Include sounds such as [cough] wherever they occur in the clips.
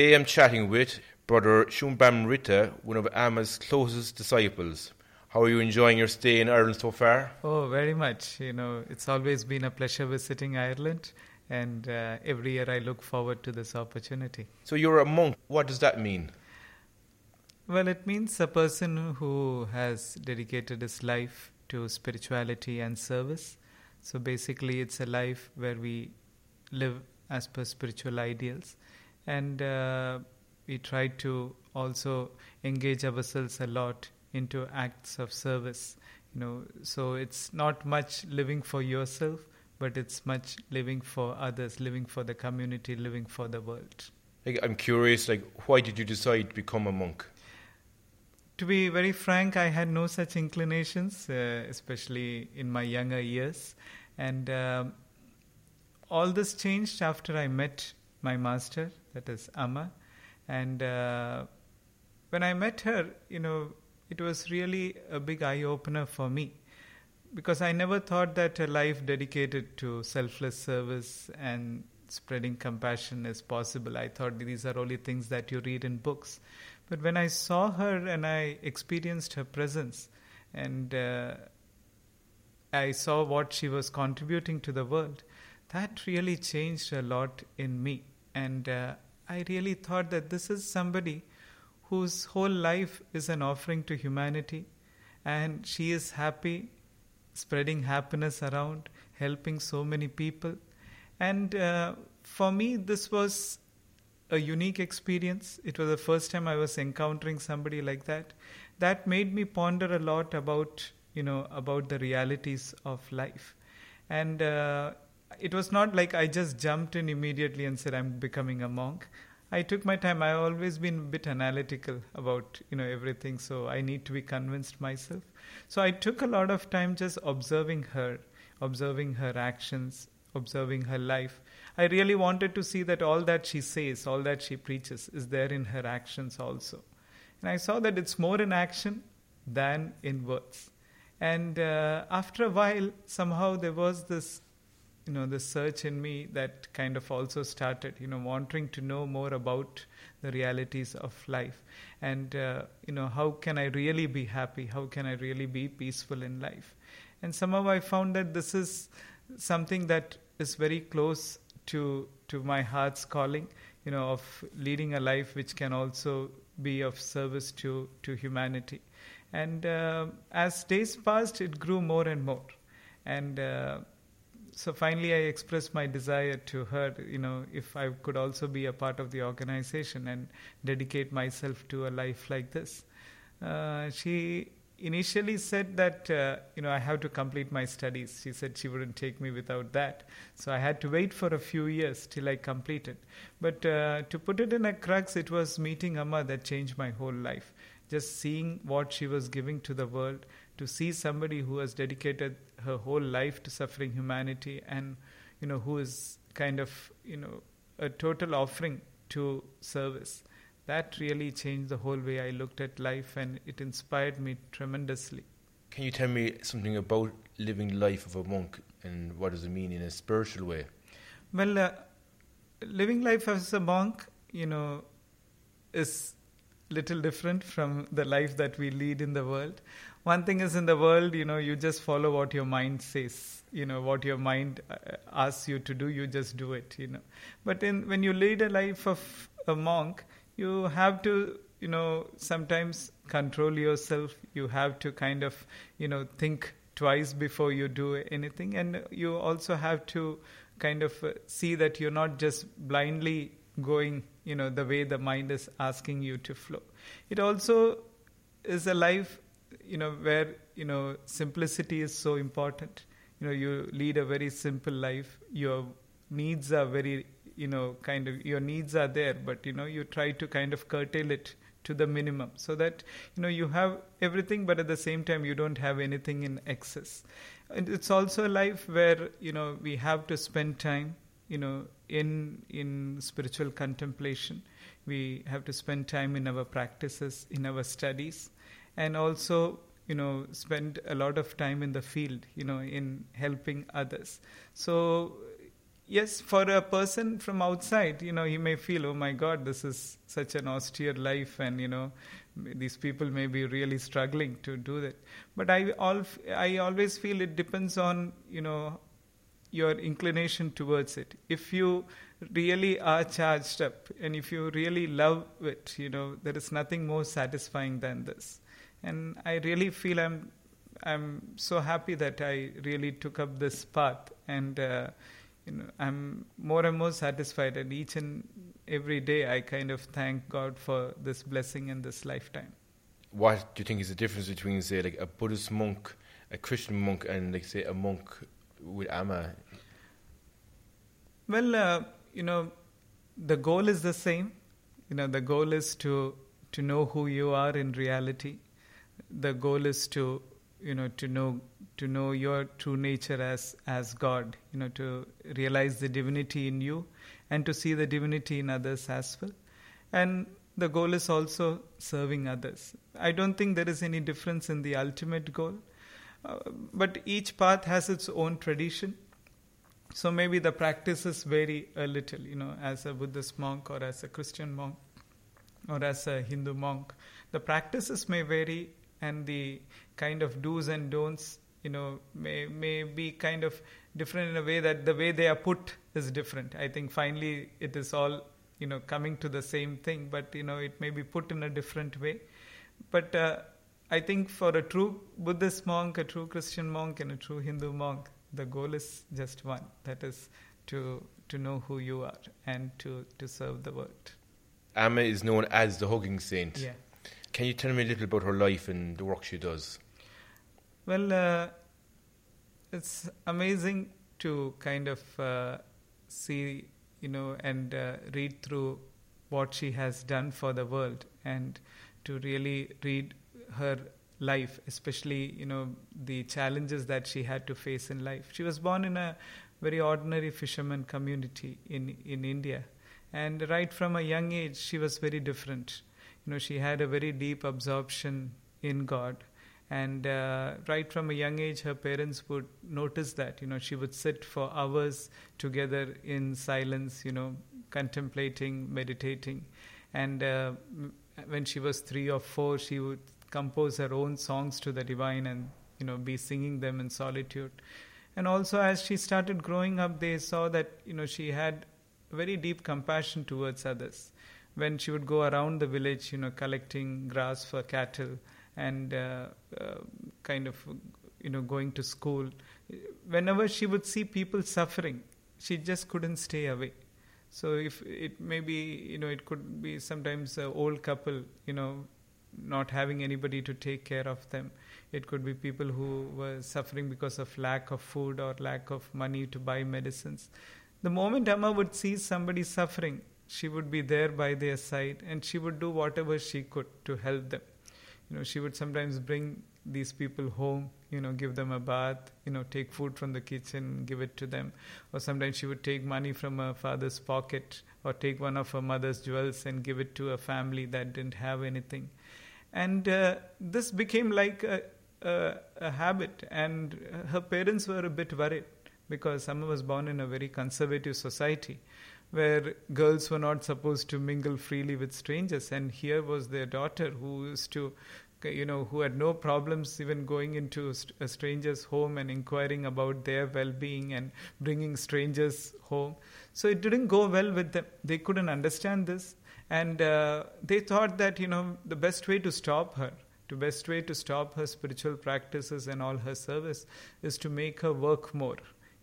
Today I'm chatting with Brother Shubamrita, one of Amma's closest disciples. How are you enjoying your stay in Ireland so far? Oh, very much. You know, it's always been a pleasure visiting Ireland, and uh, every year I look forward to this opportunity. So you're a monk. What does that mean? Well, it means a person who has dedicated his life to spirituality and service. So basically, it's a life where we live as per spiritual ideals, and uh, we try to also engage ourselves a lot into acts of service you know. So it's not much living for yourself but it's much living for others living for the community living for the world. I'm curious like why did you decide to become a monk? To be very frank i had no such inclinations uh, especially in my younger years. And um, all this changed after i met my master that is amma and uh, when i met her you know it was really a big eye opener for me because I never thought that a life dedicated to selfless service and spreading compassion is possible. I thought these are only things that you read in books. But when I saw her and I experienced her presence and uh, I saw what she was contributing to the world, that really changed a lot in me. And uh, I really thought that this is somebody whose whole life is an offering to humanity, and she is happy, spreading happiness around, helping so many people. And uh, for me, this was a unique experience. It was the first time I was encountering somebody like that. That made me ponder a lot about, you know, about the realities of life. And uh, it was not like I just jumped in immediately and said, I'm becoming a monk. I took my time. I've always been a bit analytical about you know everything, so I need to be convinced myself. So I took a lot of time just observing her, observing her actions, observing her life. I really wanted to see that all that she says, all that she preaches, is there in her actions also. And I saw that it's more in action than in words. And uh, after a while, somehow there was this you know the search in me that kind of also started you know wanting to know more about the realities of life. And uh, you know how can i really be happy? How can i really be peaceful in life? And somehow i found that this is something that is very close to to my heart's calling you know of leading a life which can also be of service to to humanity. And uh, as days passed it grew more and more. And uh, so finally, I expressed my desire to her, you know, if I could also be a part of the organization and dedicate myself to a life like this. Uh, she initially said that, uh, you know, I have to complete my studies. She said she wouldn't take me without that. So I had to wait for a few years till I completed. But uh, to put it in a crux, it was meeting Amma that changed my whole life. Just seeing what she was giving to the world, to see somebody who has dedicated her whole life to suffering humanity and you know who is kind of you know a total offering to service. That really changed the whole way i looked at life and it inspired me tremendously. Can you tell me something about living life of a monk and what does it mean in a spiritual way? Well uh, living life as a monk you know is little different from the life that we lead in the world one thing is in the world, you know, you just follow what your mind says. You know, what your mind uh, asks you to do, you just do it, you know. But in, when you lead a life of a monk, you have to, you know, sometimes control yourself. You have to kind of, you know, think twice before you do anything. And you also have to kind of uh, see that you're not just blindly going, you know, the way the mind is asking you to flow. It also is a life you know where you know simplicity is so important. You know you lead a very simple life. Your needs are very you know kind of your needs are there but you know you try to kind of curtail it to the minimum so that you know you have everything but at the same time you don't have anything in excess. And it's also a life where you know we have to spend time you know in in spiritual contemplation. We have to spend time in our practices in our studies and also you know spend a lot of time in the field you know in helping others so yes, for a person from outside, you know, he may feel, oh my God, this is such an austere life, and you know, these people may be really struggling to do that. But I all I always feel it depends on you know your inclination towards it. If you really are charged up and if you really love it, you know, there is nothing more satisfying than this. And I really feel I'm I'm so happy that I really took up this path and uh, you know I'm more and more satisfied and each and every day I kind of thank God for this blessing in this lifetime. What do you think is the difference between, say, like a Buddhist monk, a Christian monk, and, like, say, a monk with Amma? Well, uh, you know, the goal is the same. You know, the goal is to to know who you are in reality. The goal is to you know to know to know your true nature as as God. You know, to realize the divinity in you and to see the divinity in others as well. And the goal is also serving others. I don't think there is any difference in the ultimate goal, uh, but each path has its own tradition. So maybe the practices vary a little, you know, as a Buddhist monk or as a Christian monk or as a Hindu monk. The practices may vary and the kind of do's and don'ts, you know, may, may be kind of different in a way that the way they are put is different. I think finally it is all you know coming to the same thing, but you know it may be put in a different way. But uh, I think for a true Buddhist monk, a true Christian monk, and a true Hindu monk, the goal is just one. That is to to know who you are and to to serve the world. Amma is known as the hugging saint. Yeah. Can you tell me a little about her life and the work she does? Well, uh, it's amazing to kind of uh, see, you know, and uh, read through what she has done for the world and to really read her life, especially, you know, the challenges that she had to face in life. She was born in a very ordinary fisherman community in, in India. And right from a young age, she was very different. Know, she had a very deep absorption in God. And uh, right from a young age her parents would notice that you know she would sit for hours together in silence you know contemplating meditating. And uh, when she was 3 or 4 she would compose her own songs to the divine and you know be singing them in solitude. And also as she started growing up they saw that you know she had very deep compassion towards others when she would go around the village you know collecting grass for cattle and uh, uh, kind of you know going to school. Whenever she would see people suffering she just couldn't stay away. So if it may be you know it could be sometimes an old couple you know not having anybody to take care of them. It could be people who were suffering because of lack of food or lack of money to buy medicines. The moment amma would see somebody suffering she would be there by their side and she would do whatever she could to help them. You know she would sometimes bring these people home you know give them a bath you know take food from the kitchen give it to them. Or sometimes she would take money from her father's pocket or take one of her mother's jewels and give it to a family that didn't have anything. And uh, this became like a, a, a, habit and her parents were a bit worried because Amma was born in a very conservative society where girls were not supposed to mingle freely with strangers. And here was their daughter who used to you know who had no problems even going into a stranger's home and inquiring about their well-being and bringing strangers home. So it didn't go well with them. They couldn't understand this. And uh, they thought that you know the best way to stop her the best way to stop her spiritual practices and all her service is to make her work more.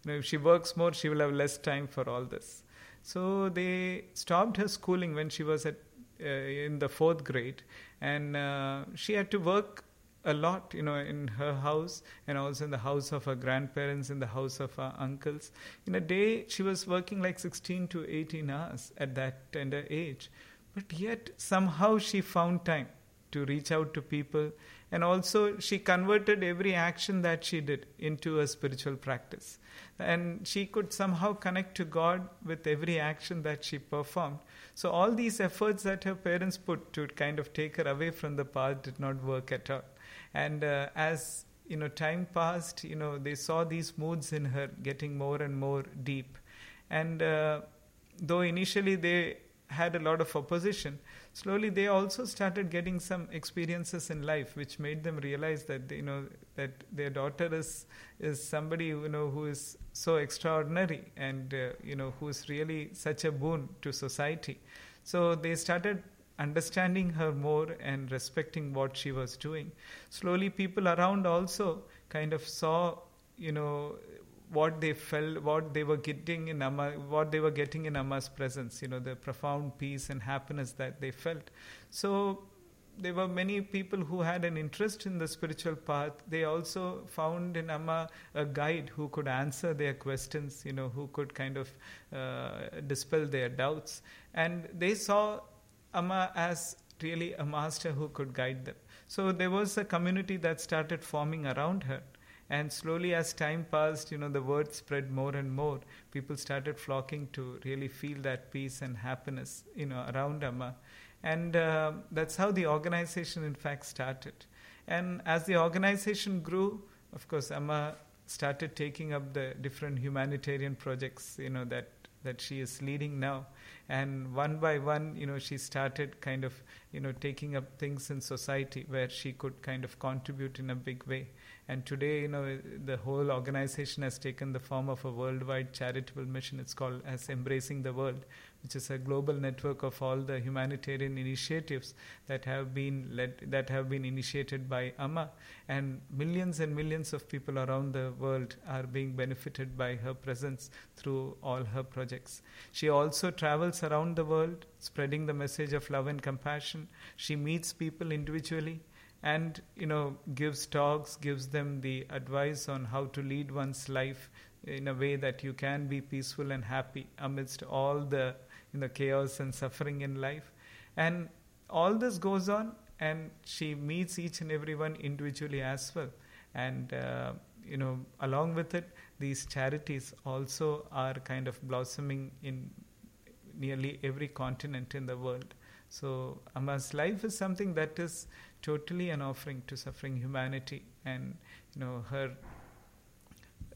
You know if she works more she will have less time for all this so they stopped her schooling when she was at uh, in the fourth grade, and uh, she had to work a lot, you know, in her house and also in the house of her grandparents, in the house of her uncles. In a day, she was working like 16 to 18 hours at that tender age. But yet, somehow, she found time to reach out to people. And also, she converted every action that she did into a spiritual practice. And she could somehow connect to God with every action that she performed. So, all these efforts that her parents put to kind of take her away from the path did not work at all. And uh, as you know, time passed, you know, they saw these moods in her getting more and more deep. And uh, though initially they had a lot of opposition, slowly they also started getting some experiences in life which made them realize that you know that their daughter is is somebody you know who is so extraordinary and uh, you know who is really such a boon to society. So they started understanding her more and respecting what she was doing. Slowly people around also kind of saw you know what they felt, what they were getting in Amma, what they were getting in Amma's presence, you know, the profound peace and happiness that they felt. So there were many people who had an interest in the spiritual path. They also found in Amma a guide who could answer their questions, you know, who could kind of uh, dispel their doubts. And they saw Amma as really a master who could guide them. So there was a community that started forming around her. And slowly, as time passed, you know, the word spread more and more. People started flocking to really feel that peace and happiness, you know, around Amma. And uh, that's how the organization, in fact, started. And as the organization grew, of course, Amma started taking up the different humanitarian projects, you know, that that she is leading now and one by one you know she started kind of you know taking up things in society where she could kind of contribute in a big way and today, you know, the whole organization has taken the form of a worldwide charitable mission. It's called as Embracing the World, which is a global network of all the humanitarian initiatives that have been led, that have been initiated by Amma, and millions and millions of people around the world are being benefited by her presence through all her projects. She also travels around the world, spreading the message of love and compassion. She meets people individually and you know gives talks gives them the advice on how to lead one's life in a way that you can be peaceful and happy amidst all the you know chaos and suffering in life. And all this goes on and she meets each and everyone individually as well. And uh, you know along with it these charities also are kind of blossoming in nearly every continent in the world. So Amma's life is something that is totally an offering to suffering humanity, and you know her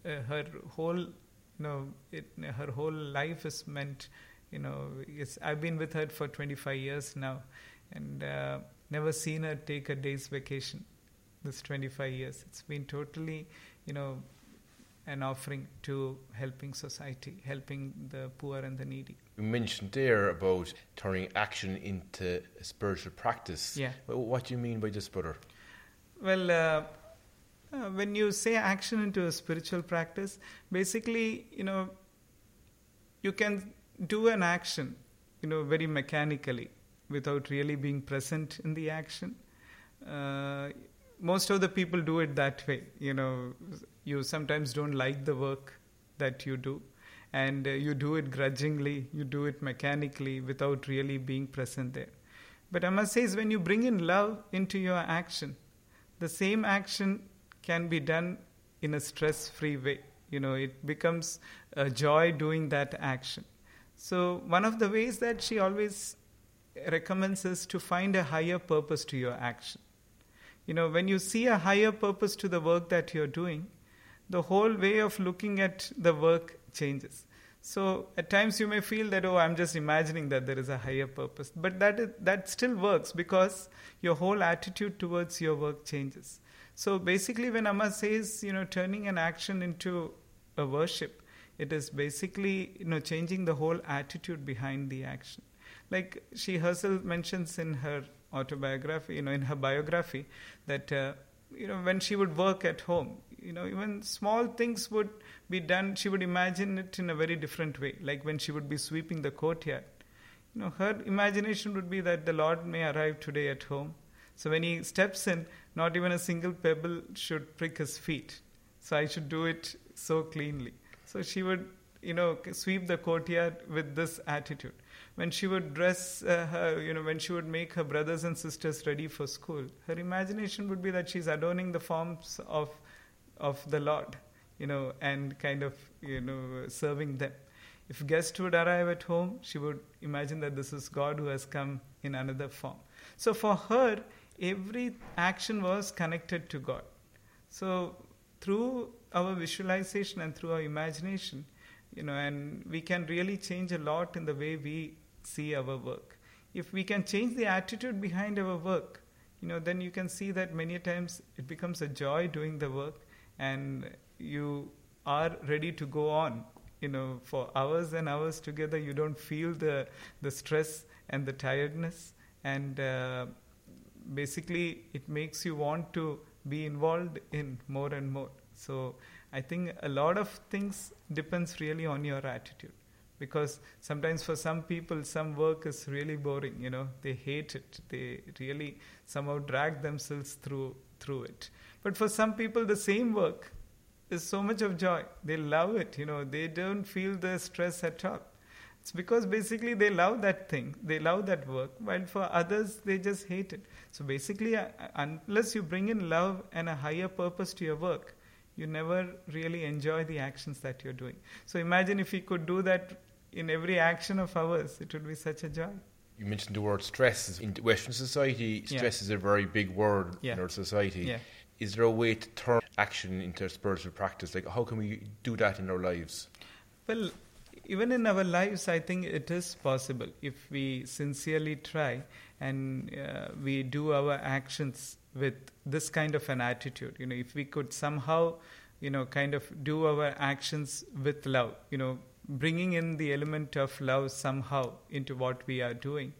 uh, her whole you know it, her whole life is meant. You know, it's, I've been with her for 25 years now, and uh, never seen her take a day's vacation. This 25 years, it's been totally, you know, an offering to helping society, helping the poor and the needy. You mentioned there about turning action into a spiritual practice. Yeah. What do you mean by this, brother? Well, uh, uh, when you say action into a spiritual practice, basically, you know, you can do an action, you know, very mechanically without really being present in the action. Uh, most of the people do it that way. You know, you sometimes don't like the work that you do, and uh, you do it grudgingly, you do it mechanically without really being present there. But I must say, is when you bring in love into your action, the same action can be done in a stress free way. You know, it becomes a joy doing that action. So, one of the ways that she always recommends is to find a higher purpose to your action. You know, when you see a higher purpose to the work that you're doing, the whole way of looking at the work changes. So at times you may feel that oh I'm just imagining that there is a higher purpose, but that is, that still works because your whole attitude towards your work changes. So basically, when Amma says you know turning an action into a worship, it is basically you know changing the whole attitude behind the action. Like she herself mentions in her autobiography, you know, in her biography, that uh, you know when she would work at home, you know, even small things would be done. She would imagine it in a very different way. Like when she would be sweeping the courtyard, you know, her imagination would be that the Lord may arrive today at home. So when he steps in, not even a single pebble should prick his feet. So I should do it so cleanly. So she would, you know, sweep the courtyard with this attitude when she would dress uh, her, you know, when she would make her brothers and sisters ready for school, her imagination would be that she's adorning the forms of, of the Lord, you know, and kind of, you know, serving them. If guests would arrive at home, she would imagine that this is God who has come in another form. So for her, every action was connected to God. So through our visualization and through our imagination, you know, and we can really change a lot in the way we see our work. If we can change the attitude behind our work, you know, then you can see that many times it becomes a joy doing the work, and you are ready to go on. You know, for hours and hours together, you don't feel the the stress and the tiredness, and uh, basically it makes you want to be involved in more and more. So I think a lot of things depends really on your attitude. Because sometimes for some people some work is really boring you know. They hate it. They really somehow drag themselves through through it but for some people the same work is so much of joy they love it you know they don't feel the stress at all it's because basically they love that thing they love that work while for others they just hate it so basically uh, unless you bring in love and a higher purpose to your work you never really enjoy the actions that you're doing. So imagine if we could do that in every action of ours, it would be such a joy. You mentioned the word stress. In Western society, stress yeah. is a very big word yeah. in our society. Yeah. Is there a way to turn action into spiritual practice? Like, how can we do that in our lives? Well, even in our lives, I think it is possible if we sincerely try and uh, we do our actions with this kind of an attitude. You know, if we could somehow, you know, kind of do our actions with love, you know, bringing in the element of love somehow into what we are doing,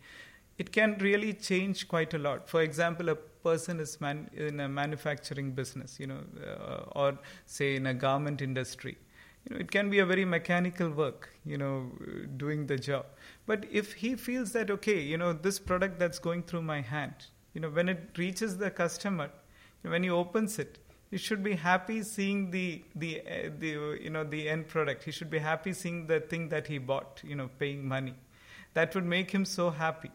it can really change quite a lot. For example, a person is man- in a manufacturing business, you know, uh, or say in a garment industry. You know, it can be a very mechanical work, you know, doing the job. But if he feels that, okay, you know, this product that's going through my hand, you know, when it reaches the customer, when he opens it, he should be happy seeing the the uh, the you know the end product. He should be happy seeing the thing that he bought. You know, paying money. That would make him so happy.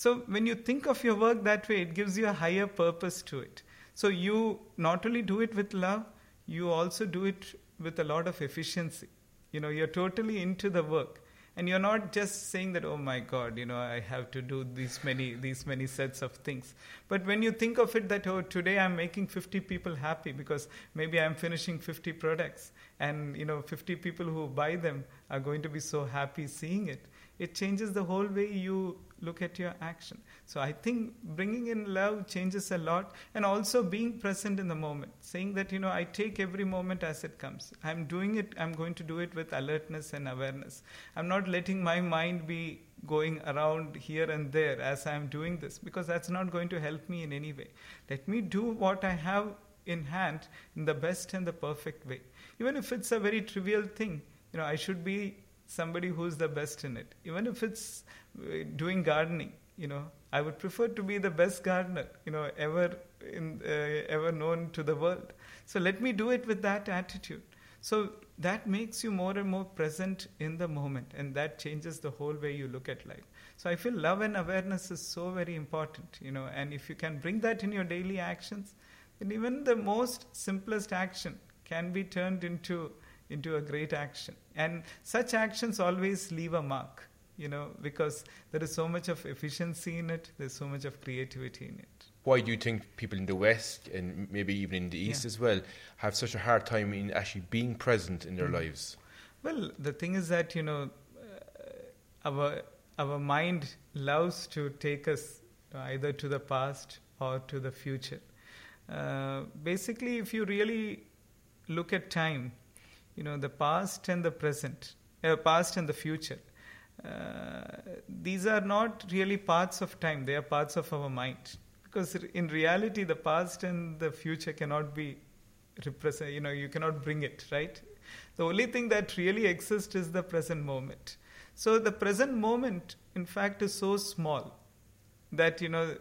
So when you think of your work that way, it gives you a higher purpose to it. So you not only do it with love, you also do it with a lot of efficiency. You know, you're totally into the work and you're not just saying that oh my god you know i have to do these many these many sets of things but when you think of it that oh today i'm making 50 people happy because maybe i'm finishing 50 products and you know 50 people who buy them are going to be so happy seeing it it changes the whole way you look at your action. So I think bringing in love changes a lot and also being present in the moment, saying that, you know, I take every moment as it comes. I'm doing it, I'm going to do it with alertness and awareness. I'm not letting my mind be going around here and there as I'm doing this because that's not going to help me in any way. Let me do what I have in hand in the best and the perfect way. Even if it's a very trivial thing, you know, I should be somebody who's the best in it. Even if it's uh, doing gardening, you know, I would prefer to be the best gardener, you know, ever in uh, ever known to the world. So let me do it with that attitude. So that makes you more and more present in the moment, and that changes the whole way you look at life. So I feel love and awareness is so very important, you know, and if you can bring that in your daily actions, then even the most simplest action can be turned into into a great action. And such actions always leave a mark, you know, because there is so much of efficiency in it, there's so much of creativity in it. Why do you think people in the West and maybe even in the East yeah. as well have such a hard time in actually being present in their mm. lives? Well, the thing is that, you know, uh, our, our mind loves to take us either to the past or to the future. Uh, basically, if you really look at time, you know, the past and the present, uh, past and the future. Uh, these are not really parts of time, they are parts of our mind. Because in reality, the past and the future cannot be represent, you know, you cannot bring it, right? The only thing that really exists is the present moment. So the present moment, in fact, is so small that, you know,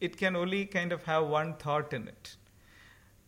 it can only kind of have one thought in it.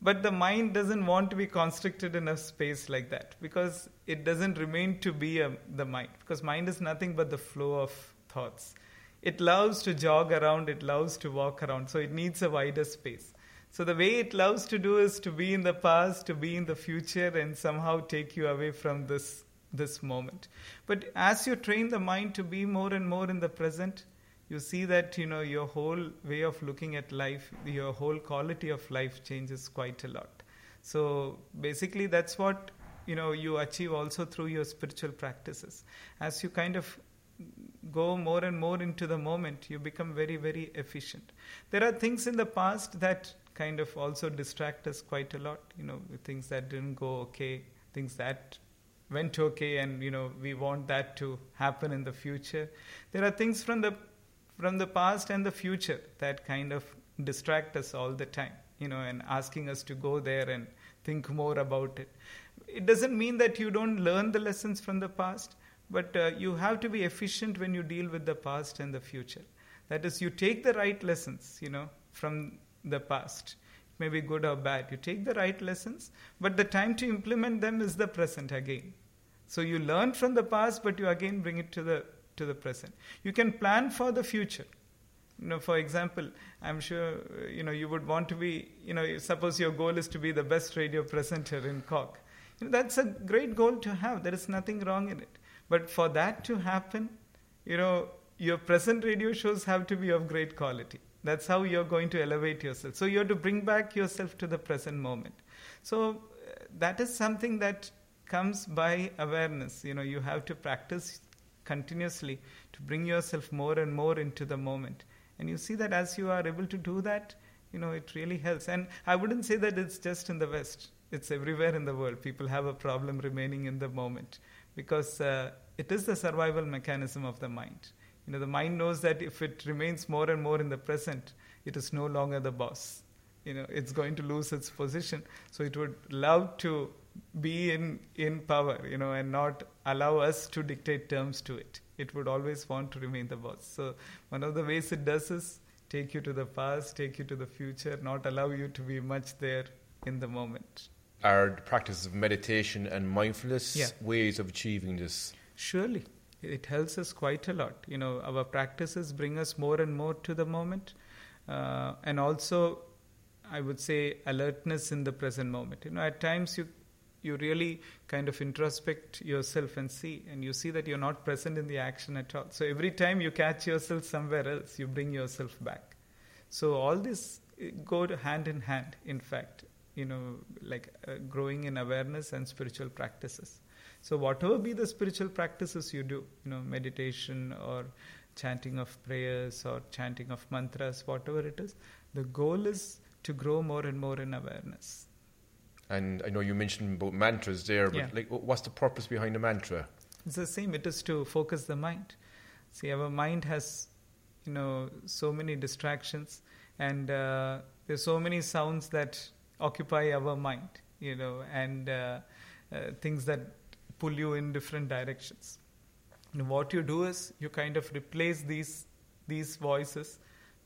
But the mind doesn't want to be constricted in a space like that because it doesn't remain to be a, the mind. Because mind is nothing but the flow of thoughts. It loves to jog around, it loves to walk around, so it needs a wider space. So the way it loves to do is to be in the past, to be in the future, and somehow take you away from this this moment. But as you train the mind to be more and more in the present, you see that you know your whole way of looking at life your whole quality of life changes quite a lot. So basically that's what you know you achieve also through your spiritual practices. As you kind of go more and more into the moment you become very very efficient. There are things in the past that kind of also distract us quite a lot you know things that didn't go okay things that went okay and you know we want that to happen in the future. There are things from the from the past and the future that kind of distract us all the time you know and asking us to go there and think more about it. It doesn't mean that you don't learn the lessons from the past but uh, you have to be efficient when you deal with the past and the future. That is you take the right lessons you know from the past it may be good or bad. You take the right lessons but the time to implement them is the present again. So you learn from the past but you again bring it to the to the present you can plan for the future you know for example i'm sure you know you would want to be you know suppose your goal is to be the best radio presenter in cork you know, that's a great goal to have there is nothing wrong in it but for that to happen you know your present radio shows have to be of great quality that's how you're going to elevate yourself. So you have to bring back yourself to the present moment. So uh, that is something that comes by awareness. You know, you have to practice continuously to bring yourself more and more into the moment. And you see that as you are able to do that, you know, it really helps. And I wouldn't say that it's just in the West. It's everywhere in the world. People have a problem remaining in the moment because uh, it is the survival mechanism of the mind you know, the mind knows that if it remains more and more in the present, it is no longer the boss. You know, it's going to lose its position. So it would love to be in, in power, you know, and not allow us to dictate terms to it. It would always want to remain the boss. So one of the ways it does is take you to the past, take you to the future, not allow you to be much there in the moment. Are the practices of meditation and mindfulness yeah. ways of achieving this? Surely it helps us quite a lot. You know, our practices bring us more and more to the moment, uh, and also, I would say, alertness in the present moment. You know, at times you you really kind of introspect yourself and see, and you see that you're not present in the action at all. So every time you catch yourself somewhere else, you bring yourself back. So all this eh, go hand in hand. In fact, you know, like uh, growing in awareness and spiritual practices. So whatever be the spiritual practices you do, you know, meditation or chanting of prayers or chanting of mantras, whatever it is, the goal is to grow more and more in awareness. And I know you mentioned about mantras there, but yeah. like, what's the purpose behind a mantra? It's the same. It is to focus the mind. See, our mind has, you know, so many distractions, and uh, there's so many sounds that occupy our mind, you know, and uh, uh, things that pull you in different directions. And what you do is you kind of replace these these voices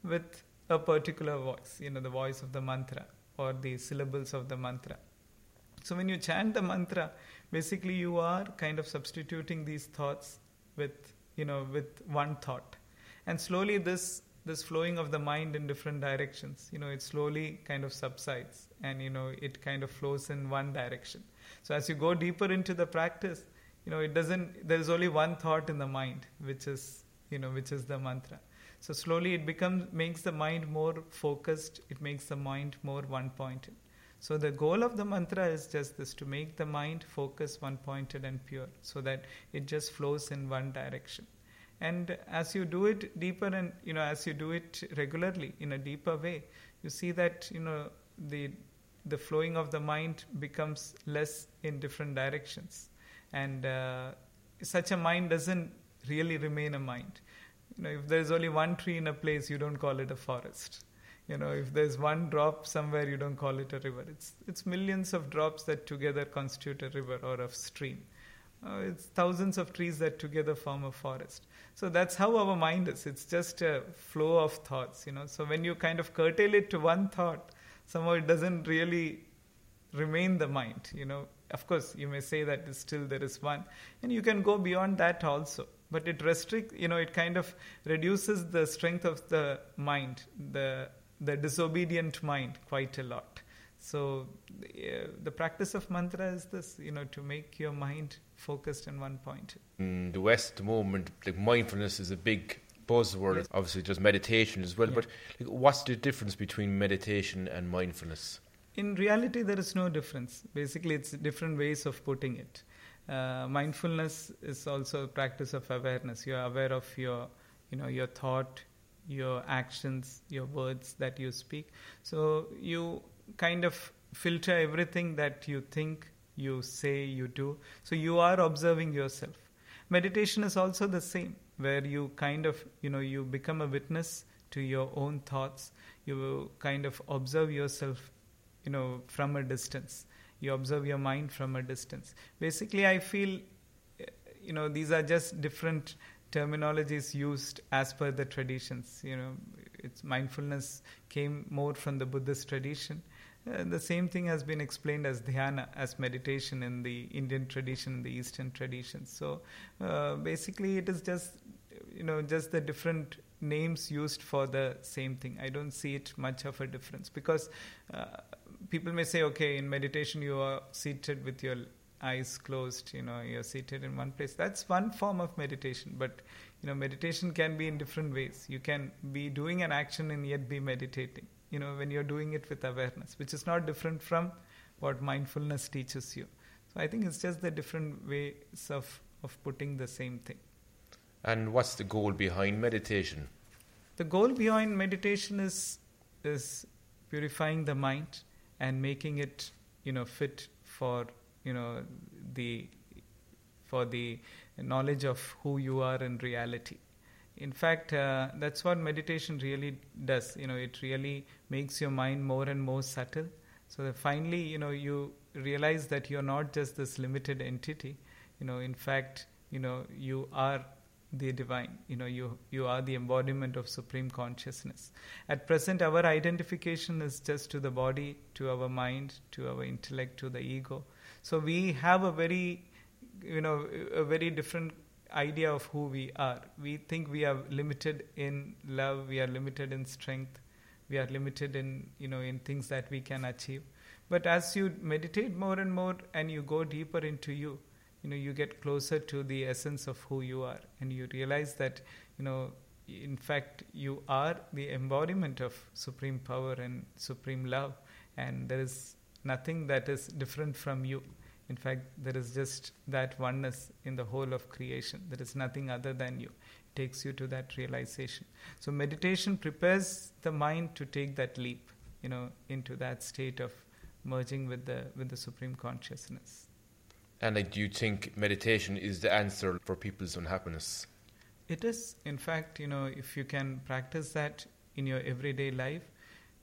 with a particular voice, you know, the voice of the mantra or the syllables of the mantra. So when you chant the mantra, basically you are kind of substituting these thoughts with you know with one thought, and slowly this this flowing of the mind in different directions, you know, it slowly kind of subsides, and you know it kind of flows in one direction. So as you go deeper into the practice, you know, it doesn't, there's only one thought in the mind, which is, you know, which is the mantra. So slowly it becomes, makes the mind more focused, it makes the mind more one pointed. So the goal of the mantra is just this to make the mind focus one pointed and pure so that it just flows in one direction. And as you do it deeper and you know as you do it regularly in a deeper way, you see that you know the the flowing of the mind becomes less in different directions. And uh, such a mind doesn't really remain a mind. You know, if there's only one tree in a place, you don't call it a forest. You know, if there's one drop somewhere, you don't call it a river. It's it's millions of drops that together constitute a river or a stream. Uh, it's thousands of trees that together form a forest. So that's how our mind is. It's just a flow of thoughts. You know, so when you kind of curtail it to one thought, somehow it doesn't really remain the mind you know of course you may say that still there is one and you can go beyond that also but it restricts you know it kind of reduces the strength of the mind the the disobedient mind quite a lot so uh, the practice of mantra is this you know to make your mind focused in one point in the west the moment like mindfulness is a big buzzword. Yes. Obviously, just meditation as well. Yeah. But like, what's the difference between meditation and mindfulness? in reality, there is no difference. Basically, it's different ways of putting it. Uh, mindfulness is also a practice of awareness. You are aware of your, you know, your thought, your actions, your words that you speak. So you kind of filter everything that you think, you say, you do. So you are observing yourself. Meditation is also the same, where you kind of, you know, you become a witness to your own thoughts. You kind of observe yourself you know from a distance you observe your mind from a distance basically i feel you know these are just different terminologies used as per the traditions you know it's mindfulness came more from the buddhist tradition. Uh, the same thing has been explained as dhyana as meditation in the indian tradition in the eastern traditions so uh, basically it is just you know just the different names used for the same thing. I don't see it much of a difference because uh, people may say, okay, in meditation you are seated with your eyes closed, you know, you're seated in one place. That's one form of meditation, but you know, meditation can be in different ways. You can be doing an action and yet be meditating. You know, when you're doing it with awareness, which is not different from what mindfulness teaches you. So I think it's just the different ways of of putting the same thing. And what's the goal behind meditation? The goal behind meditation is is purifying the mind and making it you know fit for you know the for the knowledge of who you are in reality in fact uh, that's what meditation really does you know it really makes your mind more and more subtle so that finally you know you realize that you're not just this limited entity you know in fact you know you are the divine. You know, you you are the embodiment of supreme consciousness. At present, our identification is just to the body, to our mind, to our intellect, to the ego. So we have a very, you know, a very different idea of who we are. We think we are limited in love. We are limited in strength. We are limited in you know in things that we can achieve. But as you meditate more and more and you go deeper into you, you know you get closer to the essence of who you are and you realize that you know in fact you are the embodiment of supreme power and supreme love and there is nothing that is different from you in fact there is just that oneness in the whole of creation there is nothing other than you it takes you to that realization so meditation prepares the mind to take that leap you know into that state of merging with the with the supreme consciousness and like, do you think meditation is the answer for people's unhappiness? It is. In fact, you know, if you can practice that in your everyday life,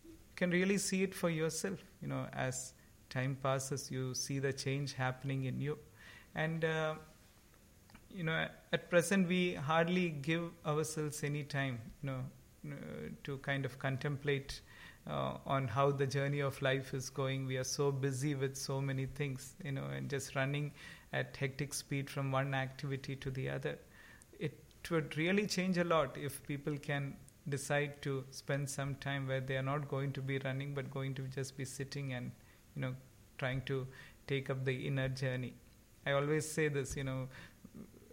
you can really see it for yourself. You know, as time passes, you see the change happening in you. And, uh, you know, at present, we hardly give ourselves any time, you know, to kind of contemplate uh, on how the journey of life is going. We are so busy with so many things, you know, and just running at hectic speed from one activity to the other. It would really change a lot if people can decide to spend some time where they are not going to be running but going to just be sitting and, you know, trying to take up the inner journey. I always say this, you know,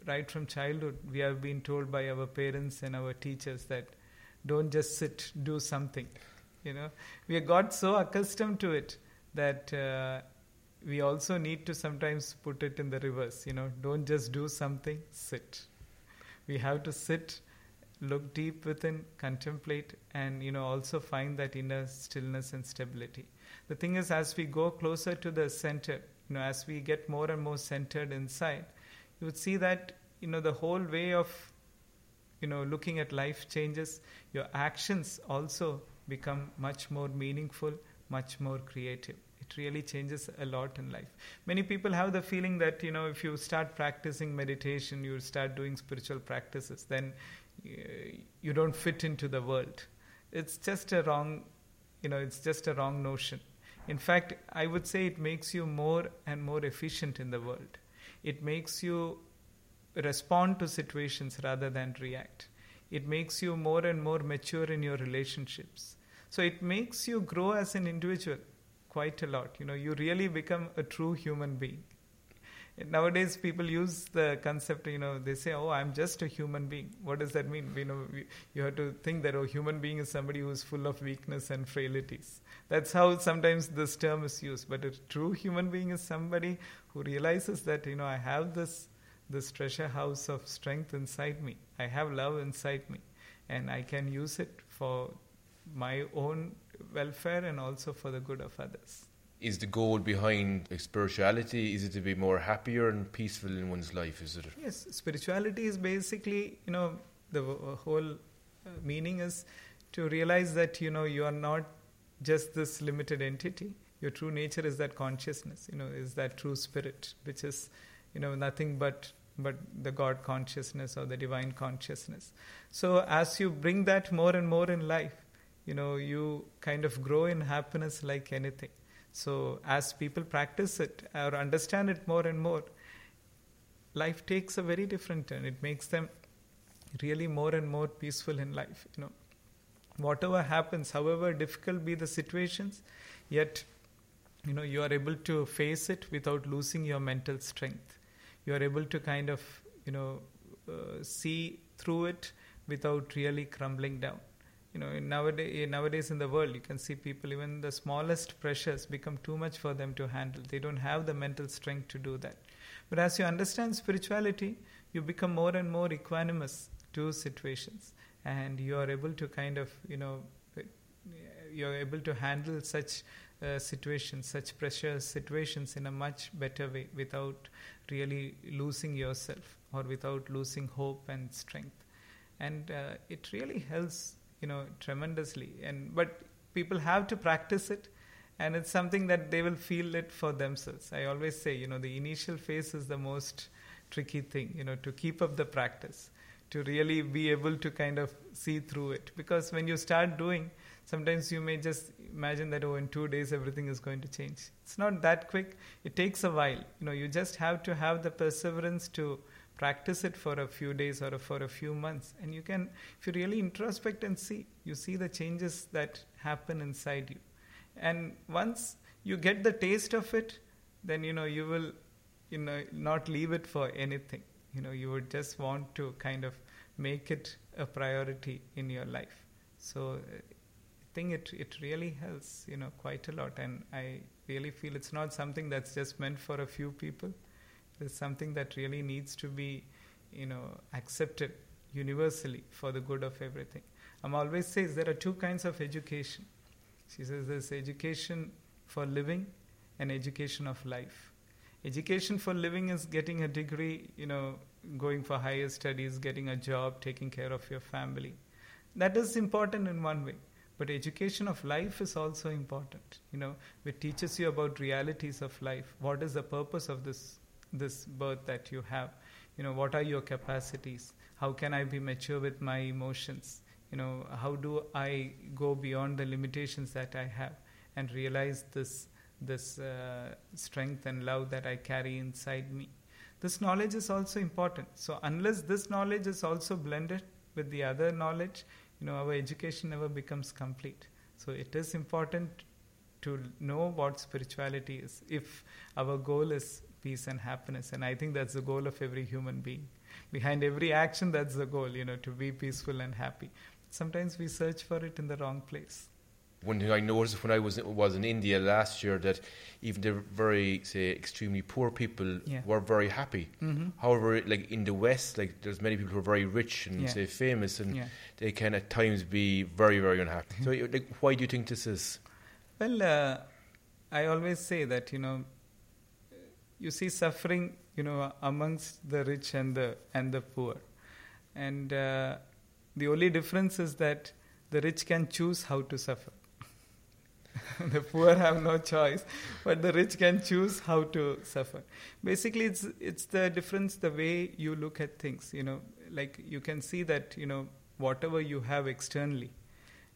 right from childhood, we have been told by our parents and our teachers that don't just sit, do something you know. We have got so accustomed to it that uh, we also need to sometimes put it in the reverse you know. Don't just do something sit. We have to sit look deep within contemplate and you know also find that inner stillness and stability the thing is as we go closer to the center you know as we get more and more centered inside you would see that you know the whole way of you know looking at life changes your actions also become much more meaningful, much more creative. It really changes a lot in life. Many people have the feeling that, you know, if you start practicing meditation, you start doing spiritual practices, then you don't fit into the world. It's just a wrong, you know, it's just a wrong notion. In fact, I would say it makes you more and more efficient in the world. It makes you respond to situations rather than react. It makes you more and more mature in your relationships. So it makes you grow as an individual quite a lot. You know, you really become a true human being. Nowadays people use the concept you know they say oh i'm just a human being. What does that mean? You know we, you have to think that oh human being is somebody who's full of weakness and frailties. That's how sometimes this term is used. But a true human being is somebody who realizes that you know i have this this treasure house of strength inside me. I have love inside me and i can use it for my own welfare and also for the good of others is the goal behind spirituality? Is it to be more happier and peaceful in one's life? Is it? Yes, spirituality is basically, you know, the whole uh, meaning is to realize that you know you are not just this limited entity. Your true nature is that consciousness. You know, is that true spirit, which is, you know, nothing but but the God consciousness or the divine consciousness. So as you bring that more and more in life, you know, you kind of grow in happiness like anything so, as people practice it or understand it more and more, life takes a very different turn. It makes them really more and more peaceful in life. You know, whatever happens, however difficult be the situations, yet you know you are able to face it without losing your mental strength. You are able to kind of you know uh, see through it without really crumbling down you know nowadays nowadays in the world you can see people even the smallest pressures become too much for them to handle. They don't have the mental strength to do that. But as you understand spirituality you become more and more equanimous to situations. And you are able to kind of you know you're able to handle such uh, situations such pressure situations in a much better way without really losing yourself or without losing hope and strength. And uh, it really helps you know tremendously. And but people have to practice it and it's something that they will feel it for themselves. I always say you know the initial phase is the most tricky thing you know to keep up the practice to really be able to kind of see through it. Because when you start doing sometimes you may just imagine that oh in 2 days everything is going to change. It's not that quick. It takes a while. You know you just have to have the perseverance to practice it for a few days or for a few months and you can if you really introspect and see you see the changes that happen inside you. And once you get the taste of it then you know you will you know not leave it for anything. You know you would just want to kind of make it a priority in your life. So i think it it really helps you know quite a lot and i really feel it's not something that's just meant for a few people is something that really needs to be, you know, accepted universally for the good of everything. Amma always says there are two kinds of education. She says there's education for living and education of life. Education for living is getting a degree, you know, going for higher studies, getting a job, taking care of your family. That is important in one way. But education of life is also important. You know, it teaches you about realities of life. What is the purpose of this this birth that you have? You know what are your capacities? How can i be mature with my emotions? You know how do i go beyond the limitations that i have and realize this this uh, strength and love that i carry inside me? This knowledge is also important. So unless this knowledge is also blended with the other knowledge you know our education never becomes complete. So it is important to know what spirituality is. If our goal is peace and happiness. And I think that's the goal of every human being. Behind every action, that's the goal, you know, to be peaceful and happy. Sometimes we search for it in the wrong place. One thing I noticed when I was was in India last year that even the very say extremely poor people yeah. were very happy. Mm-hmm. However, like in the West, like there's many people who are very rich and yeah. say famous, and yeah. they can at times be very very unhappy. so, like, why do you think this is? Well, uh, I always say that you know you see suffering, you know, amongst the rich and the and the poor, and uh, the only difference is that the rich can choose how to suffer. [laughs] the poor have no choice, but the rich can choose how to suffer. Basically, it's it's the difference the way you look at things. You know, like you can see that you know whatever you have externally,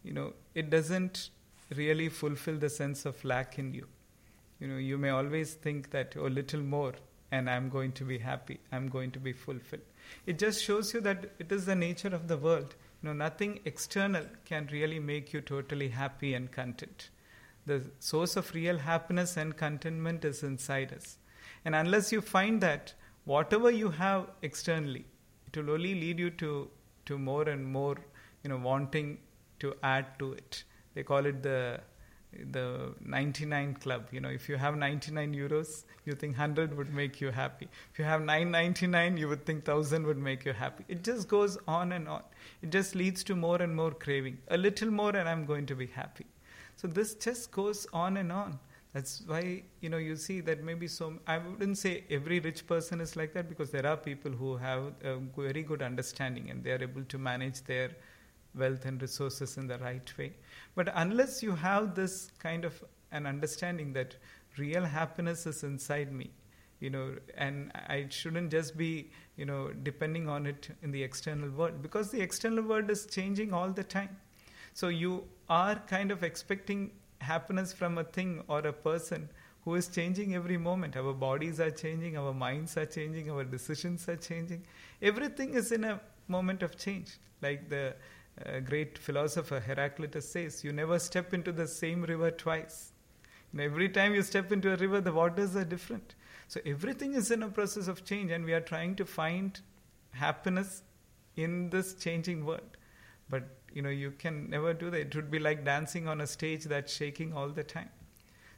you know, it doesn't really fulfill the sense of lack in you you know you may always think that oh little more and i'm going to be happy. I'm going to be fulfilled. It just shows you that it is the nature of the world. You know nothing external can really make you totally happy and content. The source of real happiness and contentment is inside us. And unless you find that, whatever you have externally, it will only lead you to, to more and more, you know, wanting to add to it. They call it the the 99 club you know if you have 99 euros you think 100 would make you happy. If you have 999 you would think 1000 would make you happy. It just goes on and on. It just leads to more and more craving. A little more and i'm going to be happy. So this just goes on and on. That's why you know you see that maybe so i wouldn't say every rich person is like that because there are people who have a very good understanding and they are able to manage their wealth and resources in the right way. But unless you have this kind of an understanding that real happiness is inside me, you know, and I shouldn't just be, you know, depending on it in the external world because the external world is changing all the time. So you are kind of expecting happiness from a thing or a person who is changing every moment. Our bodies are changing, our minds are changing, our decisions are changing. Everything is in a moment of change. Like the great philosopher Heraclitus says, you never step into the same river twice. And every time you step into a river, the waters are different. So everything is in a process of change, and we are trying to find happiness in this changing world. But you know, you can never do that. It would be like dancing on a stage that's shaking all the time.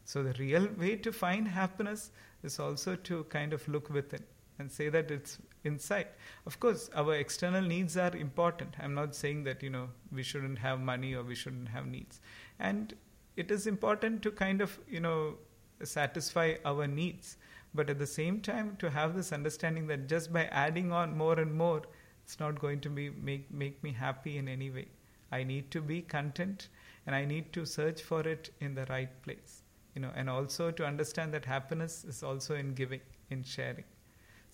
So the real way to find happiness is also to kind of look within and say that it's inside. Of course, our external needs are important. I'm not saying that, you know, we shouldn't have money or we shouldn't have needs. And it is important to kind of, you know, satisfy our needs. But at the same time, to have this understanding that just by adding on more and more, it's not going to be make, make me happy in any way. I need to be content and I need to search for it in the right place. You know, and also to understand that happiness is also in giving, in sharing.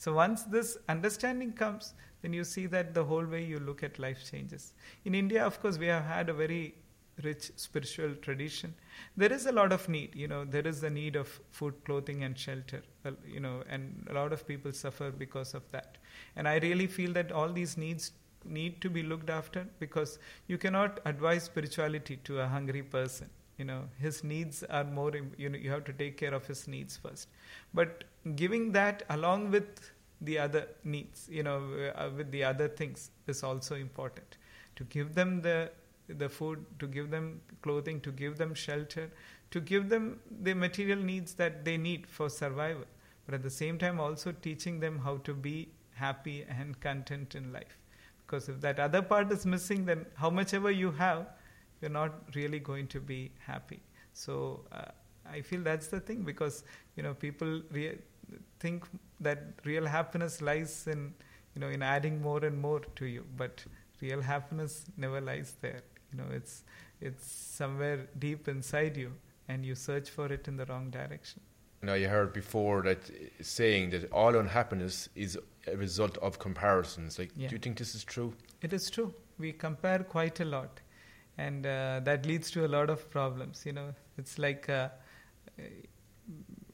So once this understanding comes, then you see that the whole way you look at life changes. In India, of course, we have had a very rich spiritual tradition. There is a lot of need, you know, there is the need of food, clothing, and shelter, uh, you know, and a lot of people suffer because of that. And I really feel that all these needs need to be looked after because you cannot advise spirituality to a hungry person you know his needs are more you know you have to take care of his needs first but giving that along with the other needs you know uh, with the other things is also important. To give them the the food to give them clothing to give them shelter to give them the material needs that they need for survival but at the same time also teaching them how to be happy and content in life. Because if that other part is missing then how much ever you have you're not really going to be happy. So uh, i feel that's the thing because you know people re- think that real happiness lies in you know in adding more and more to you but real happiness never lies there. You know it's it's somewhere deep inside you and you search for it in the wrong direction. Now you heard before that saying that all unhappiness is a result of comparisons. Like yeah. do you think this is true? It is true. We compare quite a lot and uh, that leads to a lot of problems you know. It's like uh,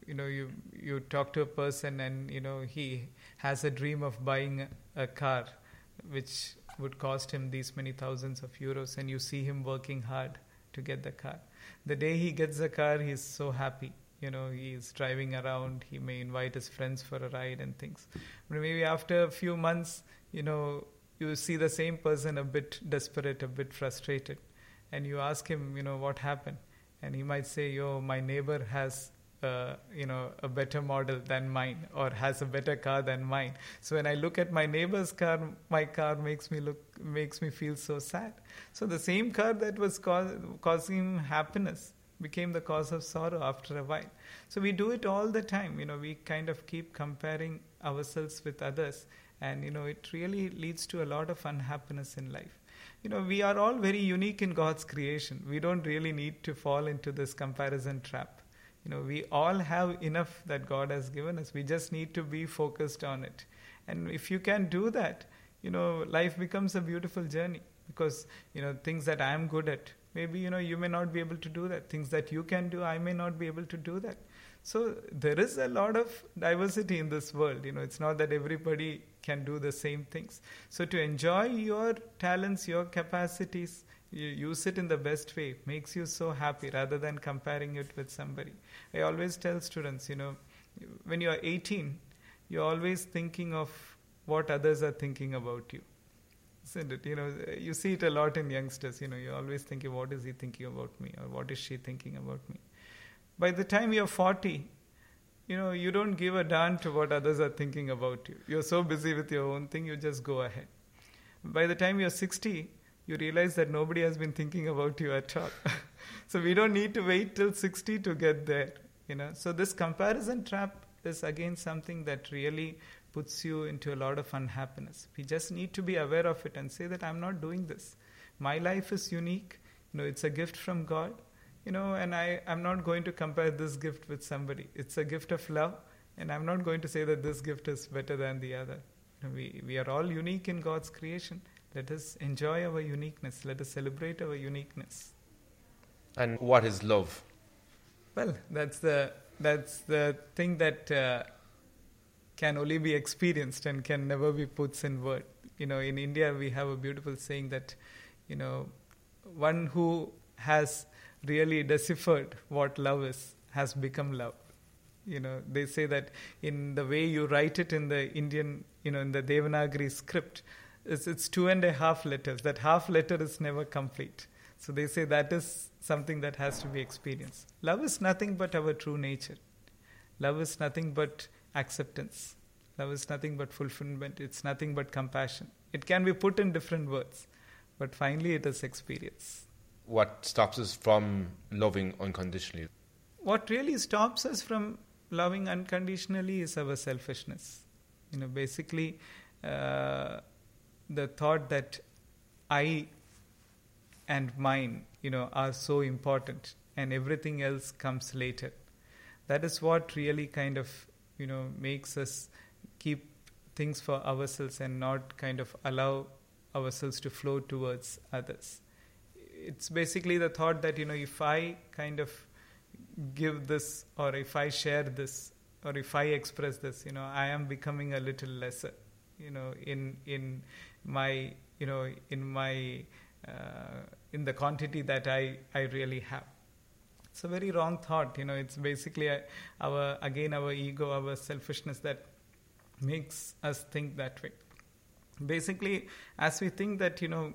you know you you talk to a person and you know he has a dream of buying a car which would cost him these many thousands of euros and you see him working hard to get the car. The day he gets the car he's so happy you know he's driving around he may invite his friends for a ride and things. But maybe after a few months you know you see the same person a bit desperate a bit frustrated and you ask him you know what happened? And he might say yo my neighbor has uh, you know a better model than mine or has a better car than mine. So when i look at my neighbor's car my car makes me look makes me feel so sad. So the same car that was causing happiness became the cause of sorrow after a while. So we do it all the time. You know we kind of keep comparing ourselves with others and you know it really leads to a lot of unhappiness in life. You know we are all very unique in god's creation. We don't really need to fall into this comparison trap you know we all have enough that god has given us. We just need to be focused on it. And if you can do that you know life becomes a beautiful journey because you know things that i am good at maybe you know you may not be able to do that. Things that you can do i may not be able to do that. So there is a lot of diversity in this world. You know it's not that everybody can do the same things. So to enjoy your talents your capacities you use it in the best way it makes you so happy rather than comparing it with somebody i always tell students you know when you are 18, you're always thinking of what others are thinking about you. Isn't it? You know, you see it a lot in youngsters. You know, you're always thinking, what is he thinking about me? Or what is she thinking about me? By the time you're 40, you know, you don't give a darn to what others are thinking about you. You're so busy with your own thing, you just go ahead. By the time you're 60, you realize that nobody has been thinking about you at all. [laughs] so we don't need to wait till 60 to get there, you know. So this comparison trap is again something that really puts you into a lot of unhappiness. We just need to be aware of it and say that I'm not doing this. My life is unique. You know, it's a gift from God. You know, and I, I'm not going to compare this gift with somebody. It's a gift of love, and I'm not going to say that this gift is better than the other. We, we are all unique in God's creation. Let us enjoy our uniqueness. Let us celebrate our uniqueness. And what is love? Well, that's the that's the thing that uh, can only be experienced and can never be put in word. You know, in India we have a beautiful saying that, you know, one who has really deciphered what love is has become love. You know, they say that in the way you write it in the Indian, you know, in the Devanagari script, it's, it's two and a half letters. That half letter is never complete. So they say that is something that has to be experienced. Love is nothing but our true nature. Love is nothing but acceptance. Love is nothing but fulfillment. It's nothing but compassion. It can be put in different words, but finally it is experience. What stops us from loving unconditionally? What really stops us from loving unconditionally is our selfishness. You know, basically, uh, the thought that I and mine, you know, are so important, and everything else comes later. That is what really kind of you know makes us keep things for ourselves and not kind of allow ourselves to flow towards others it's basically the thought that you know if i kind of give this or if i share this or if i express this you know i am becoming a little lesser you know in in my you know in my uh, in the quantity that i i really have. It's a very wrong thought you know. It's basically a, our again our ego our selfishness that makes us think that way. Basically as we think that you know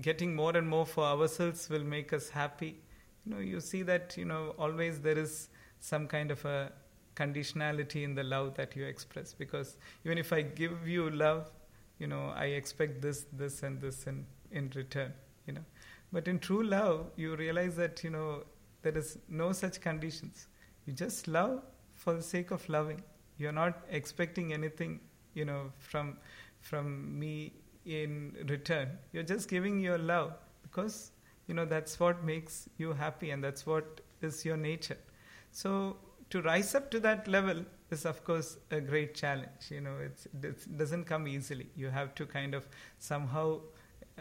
getting more and more for ourselves will make us happy you know you see that you know always there is some kind of a conditionality in the love that you express because even if i give you love you know i expect this this and this in in return you know but in true love you realize that you know there is no such conditions. You just love for the sake of loving. You're not expecting anything, you know, from from me in return. You're just giving your love because you know that's what makes you happy and that's what is your nature. So to rise up to that level is of course a great challenge. You know, it doesn't come easily. You have to kind of somehow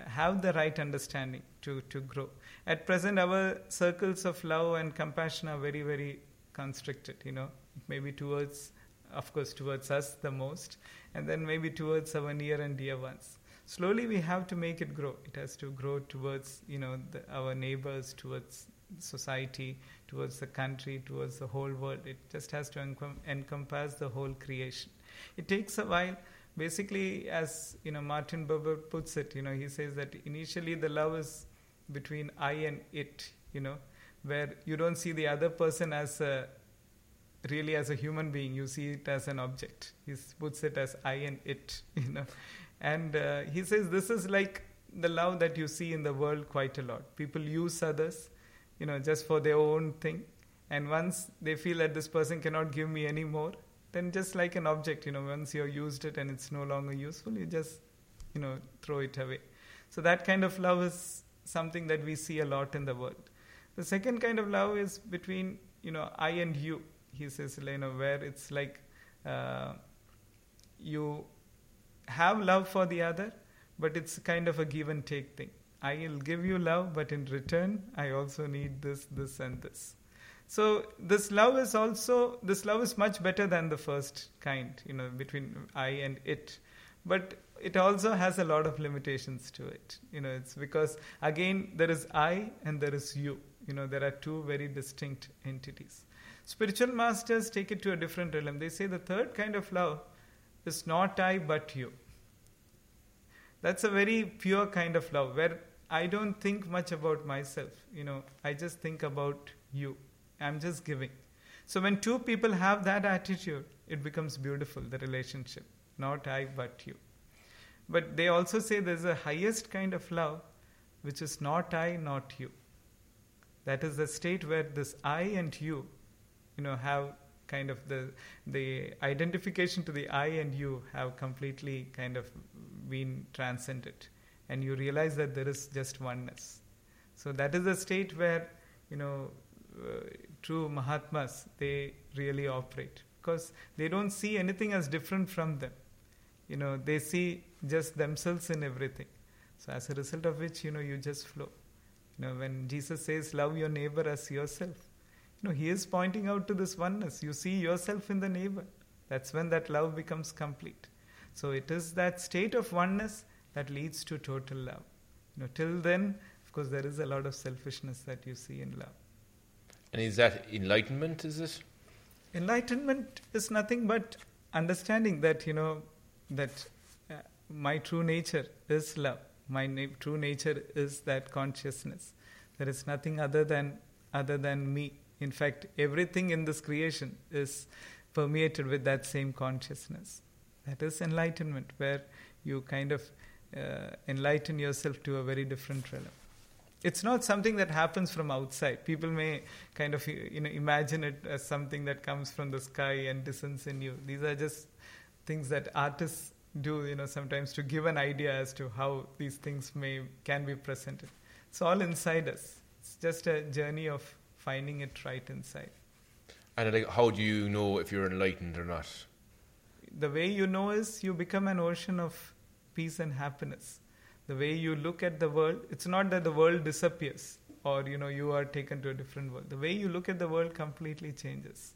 have the right understanding to, to grow. At present, our circles of love and compassion are very, very constricted, you know, maybe towards, of course, towards us the most, and then maybe towards our near and dear ones. Slowly, we have to make it grow. It has to grow towards, you know, the, our neighbors, towards society, towards the country, towards the whole world. It just has to encom- encompass the whole creation. It takes a while basically, as you know, Martin Buber puts it, you know, he says that initially the love is between I and it, you know, where you don't see the other person as a really as a human being, you see it as an object. He puts it as I and it, [laughs] you know, and uh, he says this is like the love that you see in the world quite a lot. People use others, you know, just for their own thing, and once they feel that this person cannot give me any more, then just like an object, you know, once you've used it and it's no longer useful, you just, you know, throw it away. So that kind of love is something that we see a lot in the world. The second kind of love is between, you know, I and you. He says, you know, where it's like uh, you have love for the other, but it's kind of a give and take thing. I will give you love, but in return, I also need this, this, and this. So this love is also this love is much better than the first kind, you know, between I and it. But it also has a lot of limitations to it. You know, it's because again there is I and there is you. You know, there are two very distinct entities. Spiritual masters take it to a different realm. They say the third kind of love is not I but you. That's a very pure kind of love where I don't think much about myself. You know, I just think about you. I'm just giving. So when two people have that attitude, it becomes beautiful, the relationship. Not I, but you. But they also say there's a highest kind of love, which is not I, not you. That is the state where this I and you, you know, have kind of the the identification to the I and you have completely kind of been transcended, and you realize that there is just oneness. So that is the state where you know uh, true Mahatmas they really operate because they don't see anything as different from them. You know, they see just themselves in everything. So as a result of which, you know, you just flow. You know, when Jesus says, love your neighbor as yourself, you know, he is pointing out to this oneness. You see yourself in the neighbor. That's when that love becomes complete. So it is that state of oneness that leads to total love. You know, till then, of course, there is a lot of selfishness that you see in love. And is that enlightenment, is it? Enlightenment is nothing but understanding that, you know, that uh, my true nature is love my na- true nature is that consciousness. There is nothing other than other than me. In fact, everything in this creation is permeated with that same consciousness. That is enlightenment, where you kind of uh, enlighten yourself to a very different realm. It's not something that happens from outside. People may kind of you know imagine it as something that comes from the sky and descends in you. These are just things that artists do you know sometimes to give an idea as to how these things may can be presented it's all inside us it's just a journey of finding it right inside and like how do you know if you're enlightened or not the way you know is you become an ocean of peace and happiness the way you look at the world it's not that the world disappears or you know you are taken to a different world the way you look at the world completely changes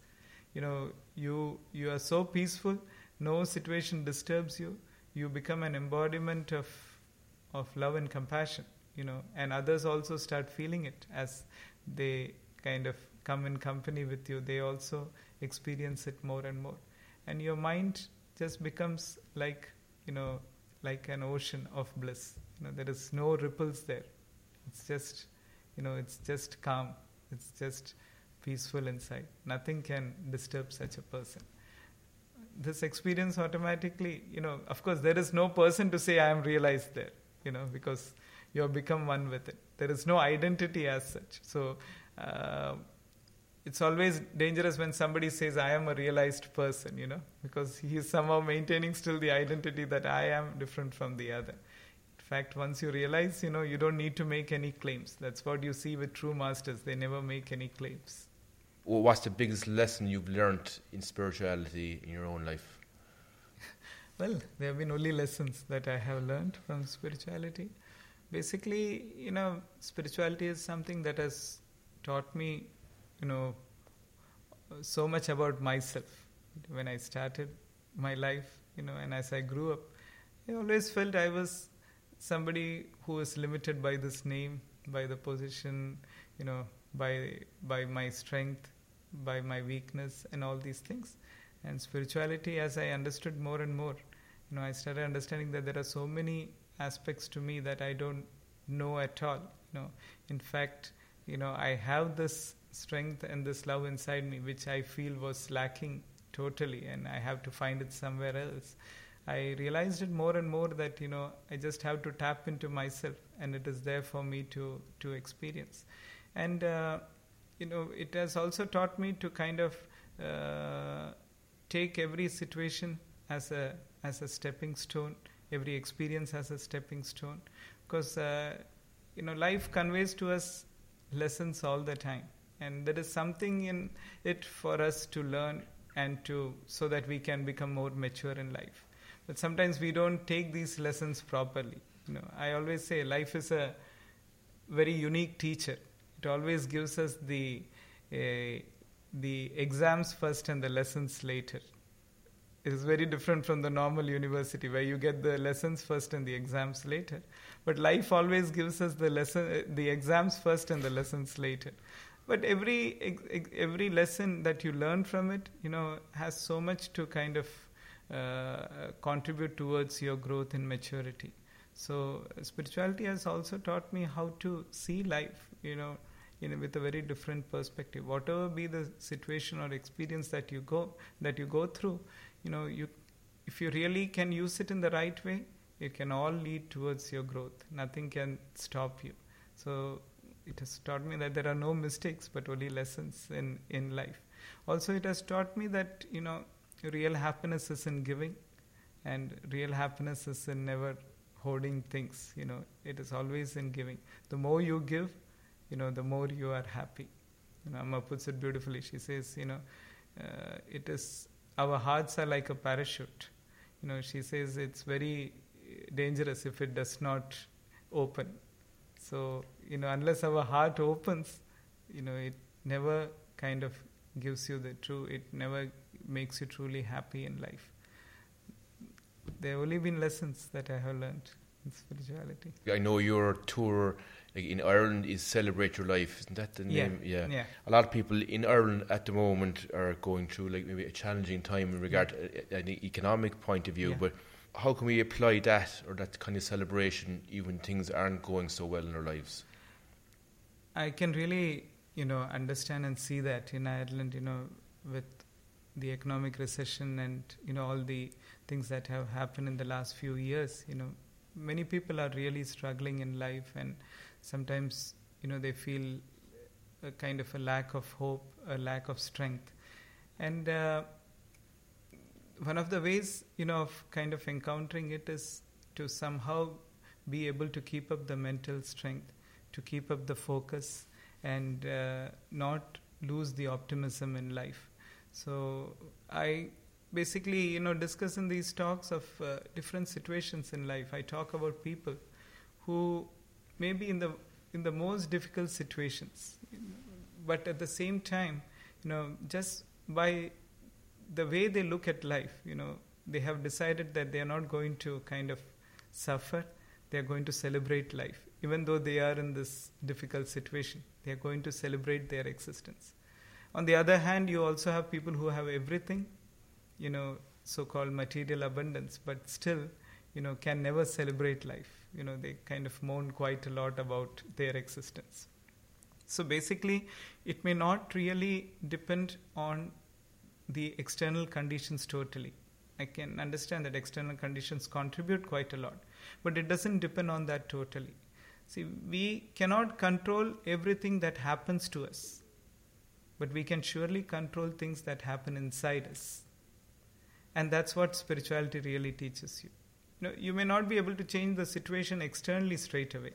you know you you are so peaceful no situation disturbs you, you become an embodiment of, of love and compassion, you know, and others also start feeling it as they kind of come in company with you. They also experience it more and more. And your mind just becomes like, you know, like an ocean of bliss. You know, there is no ripples there. It's just, you know, it's just calm. It's just peaceful inside. Nothing can disturb such a person this experience automatically, you know, of course, there is no person to say, I am realized there, you know, because you have become one with it. There is no identity as such. So, uh, it's always dangerous when somebody says, I am a realized person, you know, because he is somehow maintaining still the identity that I am different from the other. In fact, once you realize, you know, you don't need to make any claims. That's what you see with true masters. They never make any claims what's the biggest lesson you've learned in spirituality in your own life? [laughs] well, there have been only lessons that I have learned from spirituality. Basically, you know, spirituality is something that has taught me, you know, so much about myself. When I started my life, you know, and as I grew up, I always felt I was somebody who was limited by this name, by the position, you know, by by my strength, by my weakness and all these things. And spirituality, as I understood more and more, you know, I started understanding that there are so many aspects to me that I don't know at all. You know, in fact, you know, I have this strength and this love inside me, which I feel was lacking totally, and I have to find it somewhere else. I realized it more and more that you know I just have to tap into myself, and it is there for me to to experience. And uh, you know, it has also taught me to kind of uh, take every situation as a as a stepping stone, every experience as a stepping stone, because uh, you know life conveys to us lessons all the time, and there is something in it for us to learn and to so that we can become more mature in life. But sometimes we don't take these lessons properly. You know, I always say life is a very unique teacher it always gives us the uh, the exams first and the lessons later. It is very different from the normal university where you get the lessons first and the exams later. But life always gives us the lesson, the exams first and the lessons later. But every every lesson that you learn from it, you know, has so much to kind of uh, contribute towards your growth and maturity. So spirituality has also taught me how to see life, you know, in, with a very different perspective. Whatever be the situation or experience that you go that you go through, you know, you if you really can use it in the right way, it can all lead towards your growth. Nothing can stop you. So it has taught me that there are no mistakes but only lessons in, in life. Also, it has taught me that, you know, real happiness is in giving and real happiness is in never hoarding things. You know, it is always in giving. The more you give, you know, the more you are happy. You know, Amma puts it beautifully. She says, you know, uh, it is, our hearts are like a parachute. You know, she says it's very dangerous if it does not open. So, you know, unless our heart opens, you know, it never kind of gives you the true, it never makes you truly happy in life. There have only been lessons that I have learned in spirituality. I know your tour like in Ireland is Celebrate Your Life, isn't that the name? Yeah. yeah. yeah. A lot of people in Ireland at the moment are going through like maybe a challenging time in regard to uh, an economic point of view, yeah. but how can we apply that or that kind of celebration even things aren't going so well in our lives? I can really, you know, understand and see that in Ireland, you know, with the economic recession and you know all the things that have happened in the last few years, you know, many people are really struggling in life, and sometimes you know they feel a kind of a lack of hope, a lack of strength, and. Uh, one of the ways you know of kind of encountering it is to somehow be able to keep up the mental strength to keep up the focus and uh, not lose the optimism in life. So i basically you know discuss in these talks of uh, different situations in life i talk about people who may be in the in the most difficult situations but at the same time you know just by the way they look at life, you know, they have decided that they are not going to kind of suffer, they are going to celebrate life. Even though they are in this difficult situation, they are going to celebrate their existence. On the other hand, you also have people who have everything, you know, so called material abundance, but still, you know, can never celebrate life. You know, they kind of moan quite a lot about their existence. So basically, it may not really depend on the external conditions totally. I can understand that external conditions contribute quite a lot, but it doesn't depend on that totally. See, we cannot control everything that happens to us, but we can surely control things that happen inside us. And that's what spirituality really teaches you. You, know, you may not be able to change the situation externally straight away,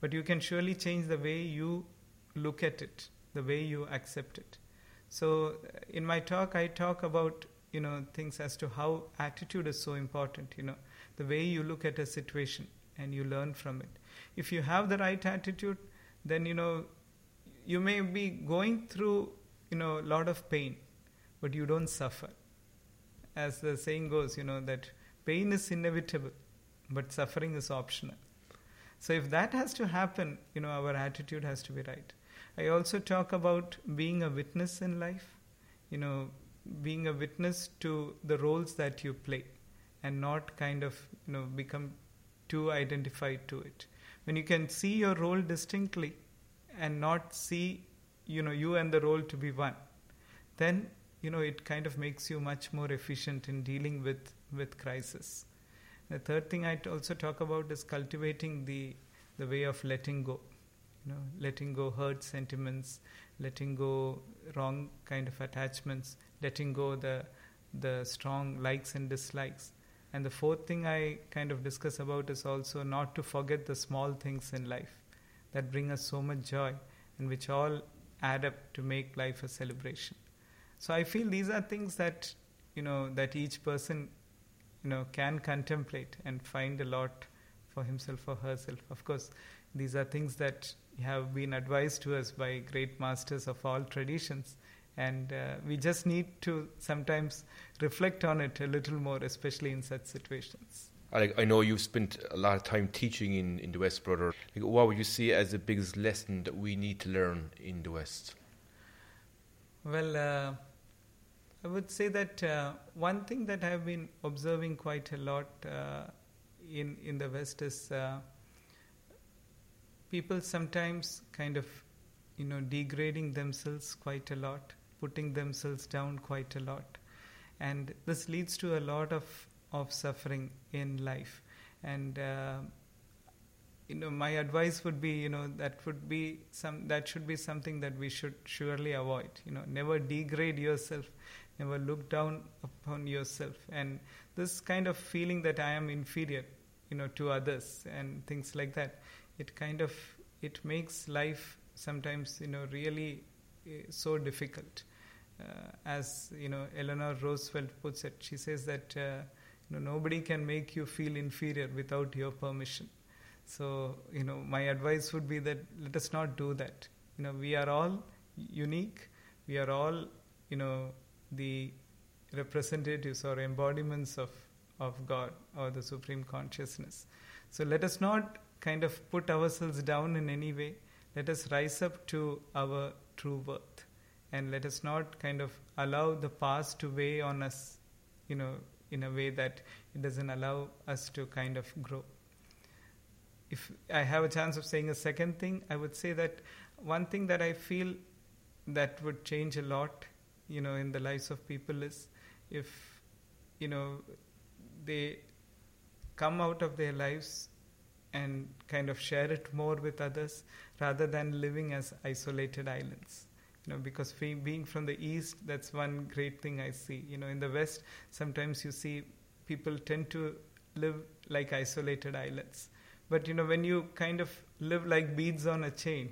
but you can surely change the way you look at it, the way you accept it. So uh, in my talk, I talk about you know things as to how attitude is so important. You know the way you look at a situation and you learn from it. If you have the right attitude, then you know you may be going through you know a lot of pain, but you don't suffer. As the saying goes, you know that pain is inevitable, but suffering is optional. So if that has to happen, you know our attitude has to be right. I also talk about being a witness in life, you know, being a witness to the roles that you play and not kind of, you know, become too identified to it. When you can see your role distinctly and not see, you know, you and the role to be one, then, you know, it kind of makes you much more efficient in dealing with, with crisis. The third thing I also talk about is cultivating the, the way of letting go you know, letting go hurt sentiments, letting go wrong kind of attachments, letting go the the strong likes and dislikes. And the fourth thing I kind of discuss about is also not to forget the small things in life that bring us so much joy and which all add up to make life a celebration. So I feel these are things that you know that each person you know can contemplate and find a lot for himself or herself. Of course, these are things that have been advised to us by great masters of all traditions. And uh, we just need to sometimes reflect on it a little more, especially in such situations. I, I know you've spent a lot of time teaching in, in the West, brother. Like, what would you see as the biggest lesson that we need to learn in the West? Well, uh, I would say that uh, one thing that I've been observing quite a lot uh, in in the West is uh, people sometimes kind of you know degrading themselves quite a lot, putting themselves down quite a lot, and this leads to a lot of of suffering in life. And uh, you know, my advice would be, you know, that would be some that should be something that we should surely avoid. You know, never degrade yourself, never look down upon yourself, and this kind of feeling that I am inferior, you know, to others and things like that. It kind of it makes life sometimes, you know, really so difficult. Uh, as you know, Eleanor Roosevelt puts it, she says that uh, you know, nobody can make you feel inferior without your permission. So, you know, my advice would be that let us not do that. You know, we are all unique. We are all, you know, the representatives or embodiments of, of God or the Supreme Consciousness. So let us not kind of put ourselves down in any way. Let us rise up to our true worth. And let us not kind of allow the past to weigh on us, you know, in a way that it doesn't allow us to kind of grow. If I have a chance of saying a second thing, I would say that one thing that I feel that would change a lot, you know, in the lives of people is if, you know, they come out of their lives and kind of share it more with others rather than living as isolated islands. You know because being from the east that's one great thing i see. You know in the west sometimes you see people tend to live like isolated islands. But you know when you kind of live like beads on a chain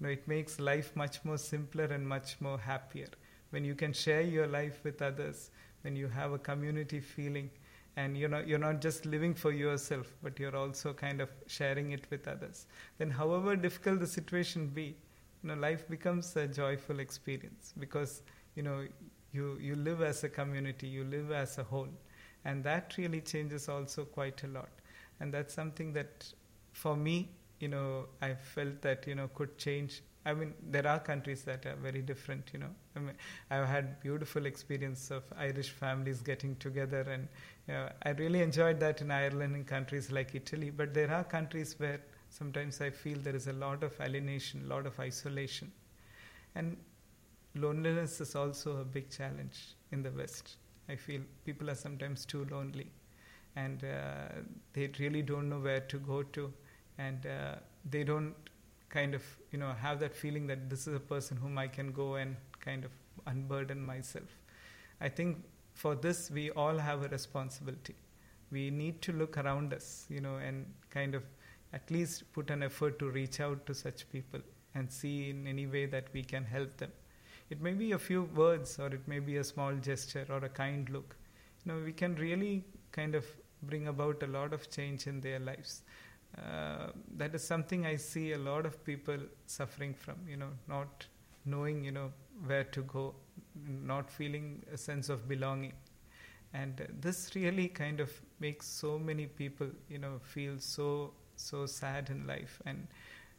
you know it makes life much more simpler and much more happier. When you can share your life with others when you have a community feeling and you know you're not just living for yourself but you're also kind of sharing it with others then however difficult the situation be you know, life becomes a joyful experience because you know you you live as a community, you live as a whole, and that really changes also quite a lot. And that's something that, for me, you know, I felt that you know could change. I mean, there are countries that are very different. You know, I mean, I've had beautiful experience of Irish families getting together, and know, I really enjoyed that in Ireland and countries like Italy. But there are countries where Sometimes I feel there is a lot of alienation, a lot of isolation. And loneliness is also a big challenge in the West. I feel people are sometimes too lonely and uh, they really don't know where to go to and uh, they don't kind of you know have that feeling that this is a person whom I can go and kind of unburden myself. I think for this we all have a responsibility. We need to look around us, you know, and kind of at least put an effort to reach out to such people and see in any way that we can help them. It may be a few words or it may be a small gesture or a kind look. You know, we can really kind of bring about a lot of change in their lives. Uh, that is something I see a lot of people suffering from, you know, not knowing, you know, where to go, not feeling a sense of belonging. And this really kind of makes so many people, you know, feel so so sad in life and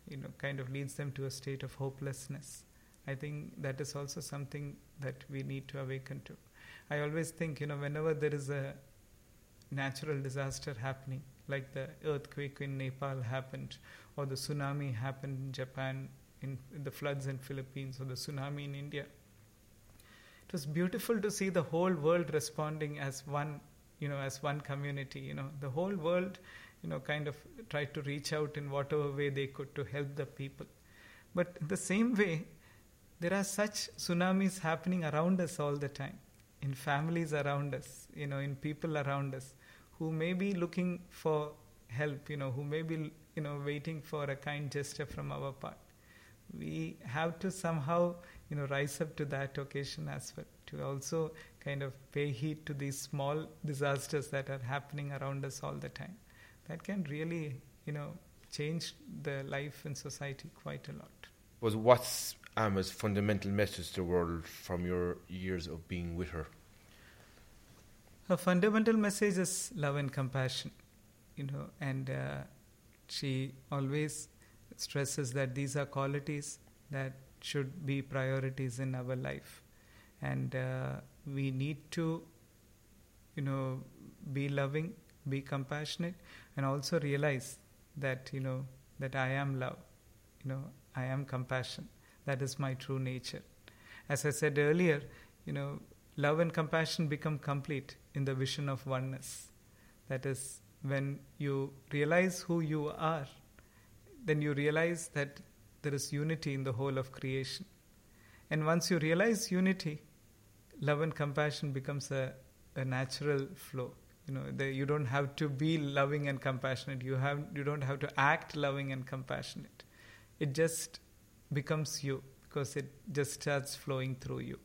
you know kind of leads them to a state of hopelessness i think that is also something that we need to awaken to i always think you know whenever there is a natural disaster happening like the earthquake in nepal happened or the tsunami happened in japan in, in the floods in philippines or the tsunami in india was beautiful to see the whole world responding as one you know as one community you know the whole world you know, kind of tried to reach out in whatever way they could to help the people. But the same way, there are such tsunamis happening around us all the time, in families around us, you know, in people around us, who may be looking for help, you know, who may be, you know, waiting for a kind gesture from our part. We have to somehow, you know, rise up to that occasion as well, to also kind of pay heed to these small disasters that are happening around us all the time that can really, you know, change the life in society quite a lot. Was what's Amma's fundamental message to the world from your years of being with her? Her fundamental message is love and compassion. you know, and uh, she always stresses that these are qualities that should be priorities in our life, and uh, we need to, you know, be loving, be compassionate, and also realize that you know that I am love, you know, I am compassion. That is my true nature. As I said earlier, you know, love and compassion become complete in the vision of oneness. That is, when you realize who you are, then you realize that there is unity in the whole of creation. And once you realize unity, love and compassion becomes a, a natural flow. You know, the, you don't have to be loving and compassionate. You have you don't have to act loving and compassionate. It just becomes you because it just starts flowing through you.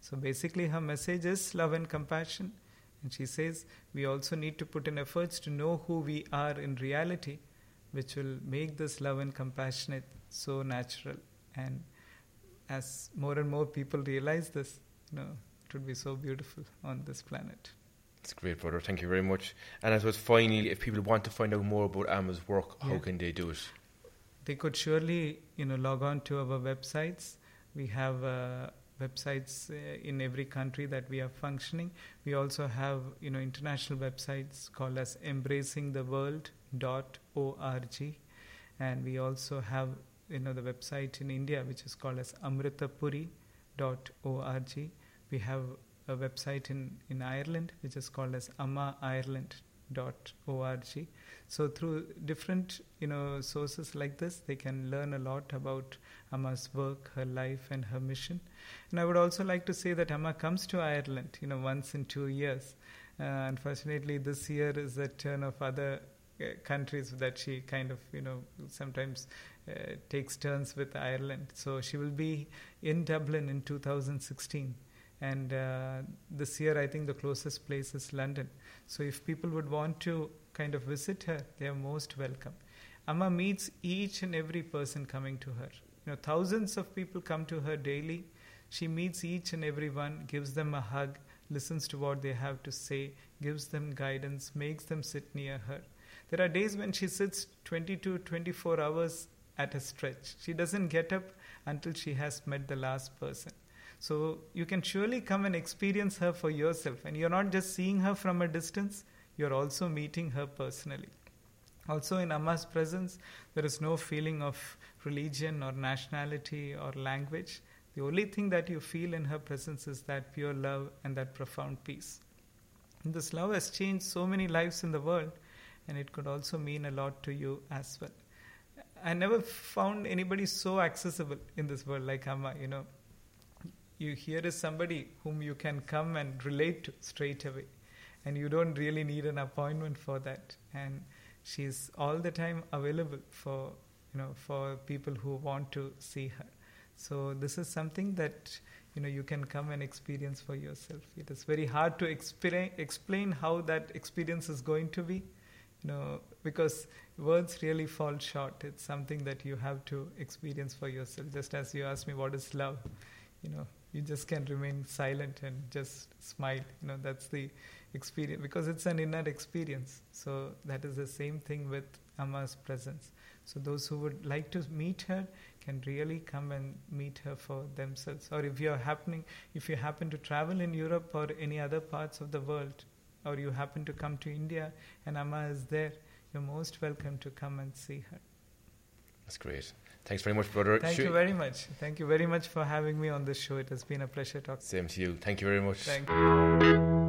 So basically, her message is love and compassion. And she says we also need to put in efforts to know who we are in reality, which will make this love and compassionate so natural. And as more and more people realize this, you know, it would be so beautiful on this planet. It's great, brother. Thank you very much. And I suppose finally, if people want to find out more about Amma's work, yeah. how can they do it? They could surely, you know, log on to our websites. We have uh, websites uh, in every country that we are functioning. We also have you know international websites called as embracingtheworld.org, and we also have you know the website in India which is called as amritapuri.org. We have a website in, in Ireland which is called as ammaireland.org so through different you know sources like this, they can learn a lot about Amma's work, her life, and her mission. And I would also like to say that Amma comes to Ireland, you know, once in two years. Uh, unfortunately, this year is the turn of other countries that she kind of you know sometimes uh, takes turns with Ireland. So she will be in Dublin in 2016 and uh, this year I think the closest place is London. So if people would want to kind of visit her, they are most welcome. Amma meets each and every person coming to her. You know, thousands of people come to her daily. She meets each and every one, gives them a hug, listens to what they have to say, gives them guidance, makes them sit near her. There are days when she sits 20 to 24 hours at a stretch. She doesn't get up until she has met the last person. So you can surely come and experience her for yourself. And you're not just seeing her from a distance, you're also meeting her personally. Also, in Amma's presence, there is no feeling of religion or nationality or language. The only thing that you feel in her presence is that pure love and that profound peace. And this love has changed so many lives in the world, and it could also mean a lot to you as well. I never found anybody so accessible in this world like Amma. You know, you here is somebody whom you can come and relate to straight away and you don't really need an appointment for that and she's all the time available for you know for people who want to see her so this is something that you know you can come and experience for yourself it is very hard to explain explain how that experience is going to be you know because words really fall short. It's something that you have to experience for yourself. Just as you asked me what is love? You know you just can remain silent and just smile. You know that's the experience because it's an inner experience. So that is the same thing with amma's presence. So those who would like to meet her can really come and meet her for themselves. Or if you're happening if you happen to travel in europe or any other parts of the world or you happen to come to india and amma is there you're most welcome to come and see her that's great Thanks very much, brother. Thank you very much. Thank you very much for having me on this show. It has been a pleasure talking. Same to you. Thank you very much. Thank you.